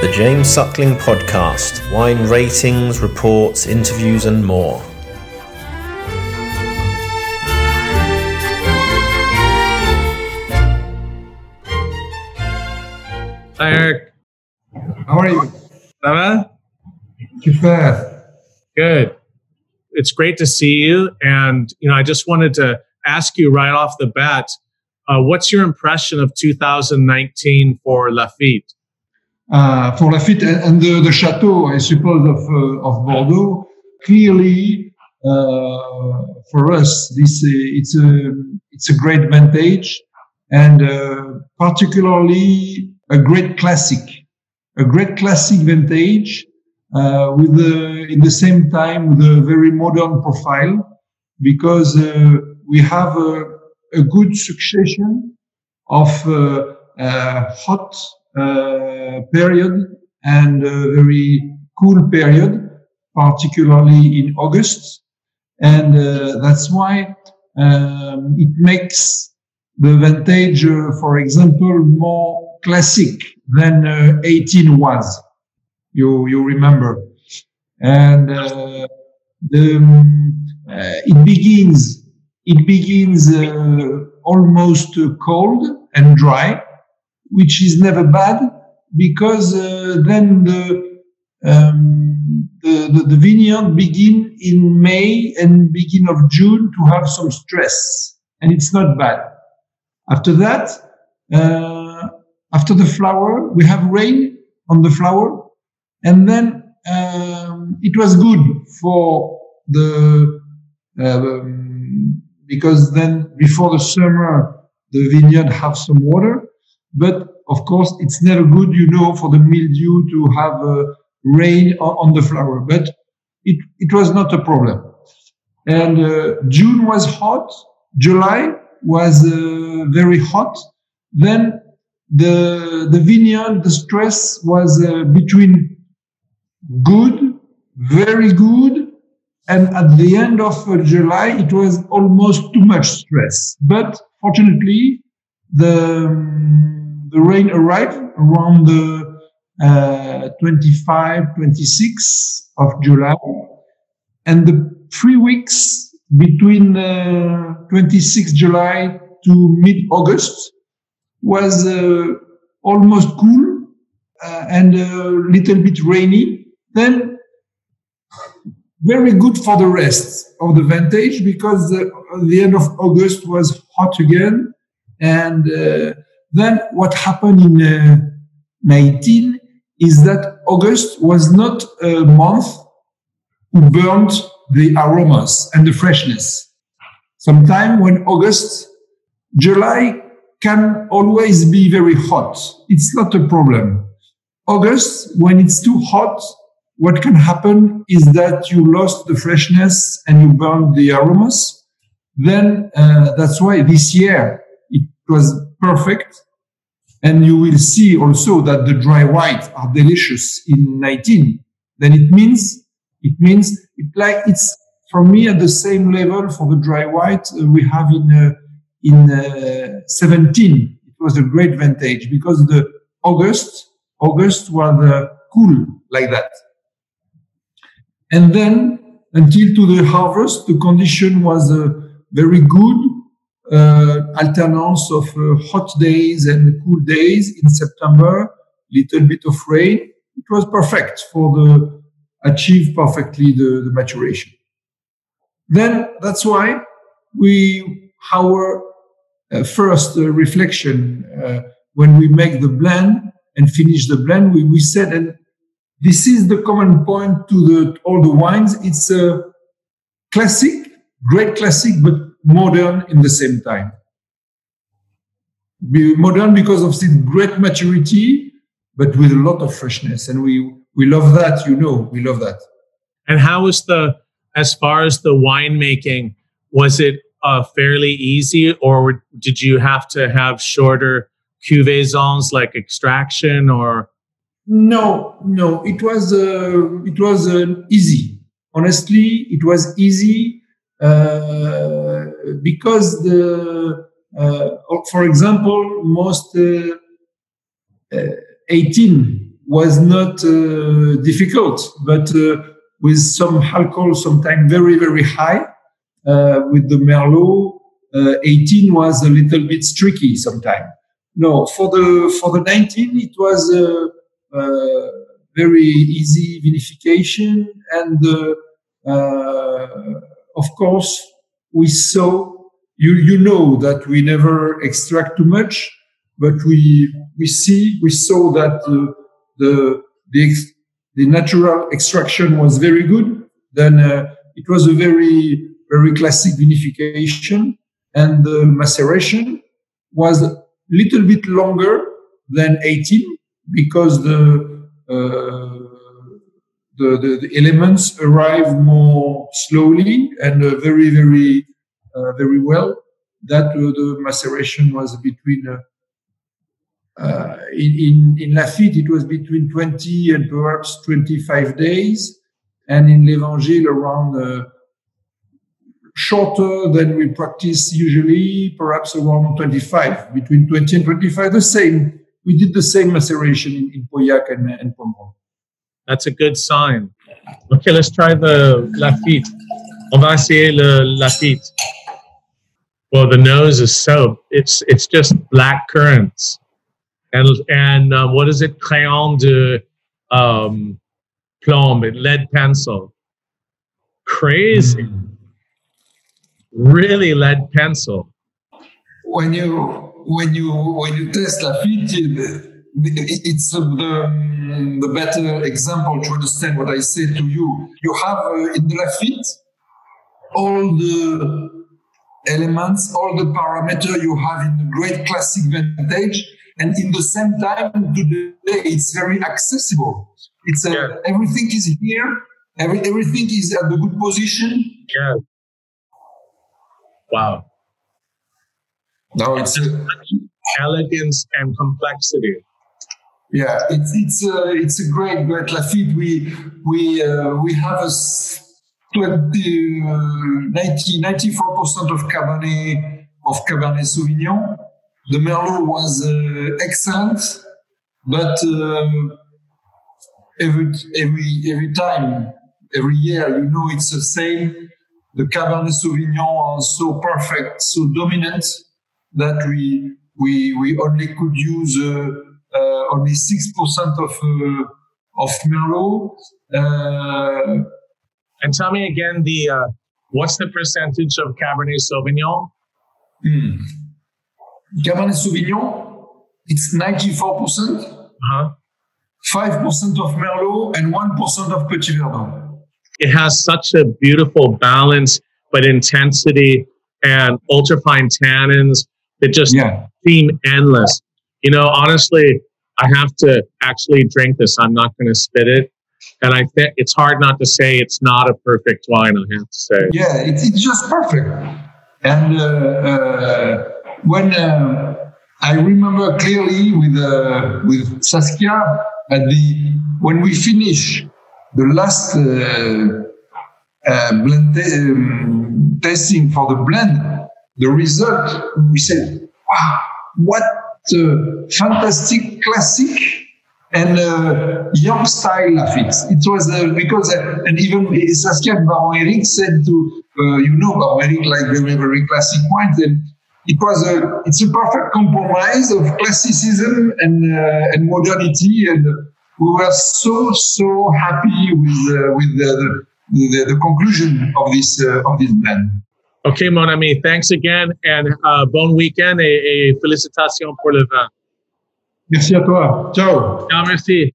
The James Suckling Podcast wine ratings, reports, interviews, and more. Hi, Eric. How are you? Ça va? Super. Good. It's great to see you. And, you know, I just wanted to ask you right off the bat uh, what's your impression of 2019 for Lafite? Uh, for Lafite and, and the, the chateau, I suppose, of, uh, of Bordeaux, clearly uh, for us, this uh, it's a it's a great vintage, and uh, particularly a great classic, a great classic vintage uh, with the, in the same time with a very modern profile, because we have a, a, good succession of hot period and a very cool period, particularly in August. And uh, that's why um, it makes the vintage, uh, for example, more classic than uh, 18 was. You, you remember. And uh, the, um, uh, it begins, it begins uh, almost cold and dry, which is never bad because then the um, the, the, the, vineyard begin in May and begin of June to have some stress, and it's not bad. After that, uh, after the flower, we have rain on the flower, and then um, it was good for the um, because then before the summer the vineyard have some water, but of course it's never good, you know, for the mildew to have uh, rain on the flower, but it, it was not a problem. And uh, June was hot, July was uh, very hot. Then the the vineyard, the stress was uh, between good, very good, and at the end of uh, July it was almost too much stress. But fortunately, the um, the rain arrived around the uh, 25, 26 of July. And the three weeks between uh, 26 July to mid-August was uh, almost cool uh, and a little bit rainy. Then very good for the rest of the vintage because the, the end of August was hot again. And uh, then what happened in uh, 19 is that August was not a month who burned the aromas and the freshness. Sometime when August, July can always be very hot. It's not a problem. August, when it's too hot, what can happen is that you lost the freshness and you burned the aromas. Then uh, that's why this year was perfect and you will see also that the dry white are delicious in 19, then it means, it means it like it's for me at the same level for the dry white uh, we have in, uh, in uh, 17. It was a great vintage because the August, August was uh, cool like that. And then until to the harvest, the condition was uh, very good alternance of uh, hot days and cool days in September, little bit of rain. It was perfect for the achieve perfectly the, the maturation. Then that's why we our uh, first uh, reflection uh, when we make the blend and finish the blend, we, we said, and this is the common point to the all the wines. It's a classic, great classic, but modern in the same time. Be modern because of its great maturity, but with a lot of freshness. And we, we love that, you know, we love that. And how was the, as far as the winemaking, was it uh, fairly easy or did you have to have shorter cuvées like extraction or? No, no, it was, uh, it was uh, easy. Honestly, it was easy because the, uh, for example, most uh, 18 was not uh, difficult, but uh, with some alcohol, sometimes very, very high. Uh, with the Merlot, uh, 18 was a little bit tricky sometimes. No, for the for the 19, it was a, a very easy vinification, and uh, of course, we saw. You you know that we never extract too much, but we we see we saw that uh, the the the natural extraction was very good. Then uh, it was a very very classic vinification, and the maceration was a little bit longer than 18 because the uh, the, the, the, elements arrive more slowly and uh, very very uh, very well. That uh, the maceration was between uh, uh, in, in, in Lafite, it was between 20 and perhaps 25 days. And in l'Evangile, around shorter than we practice usually, perhaps around 25, between 20 and 25, the same. We did the same maceration in, in Pauillac and, and Pomerol. That's a good sign. Okay, let's try the Lafite. On va essayer le Lafite. Well, the nose is so, it's, it's just black currants and and uh, what is it? Crayon de um, plomb, lead pencil. Crazy, mm. really lead pencil. When you when you when you test Lafite, it's the the better example to understand what I say to you. You have uh, in the Lafite all the elements, all the parameter you have in the great classic vintage and in the same time today it's very accessible. It's a, yeah. everything is here every, everything is at the good position. Yeah. Wow. Now it's, it's elegance and complexity yeah it's it's a, it's a great great Lafite we we uh, we have a 20, uh, 90, 94% of Cabernet of Cabernet Sauvignon the Merlot was uh, excellent, but uh, every every every time, every year, you know, it's the same. The Cabernet Sauvignon are so perfect, so dominant that we we we only could use uh, uh only six percent of uh, of Merlot. Uh, and tell me again the what's the percentage of Cabernet Sauvignon? Hmm. Cabernet Sauvignon, it's 94%, uh-huh. 5% of Merlot, and 1% of Petit Verdot. It has such a beautiful balance, but intensity and ultrafine tannins that just yeah. seem endless. You know, honestly, I have to actually drink this. I'm not going to spit it. And I think it's hard not to say it's not a perfect wine, I have to say. Yeah, it's, it's just perfect. And uh, uh, when uh, I remember clearly with uh, with Saskia at the when we finish the last uh, uh blend um, testing for the blend, the result we said, "Wow, what a fantastic classic!" and uh, young style Lafite. It was uh, because, uh, and even Saskia Baron said to, uh, you know, Baron Eric like very, very classic wines, and it was a it's a perfect compromise of classicism and uh, and modernity, and we were so so happy with uh, with the, the, the conclusion of this of this blend. Okay, mon ami, thanks again, and uh, bon weekend et, et félicitations pour le vin. Merci à toi. Ciao. Ciao, merci.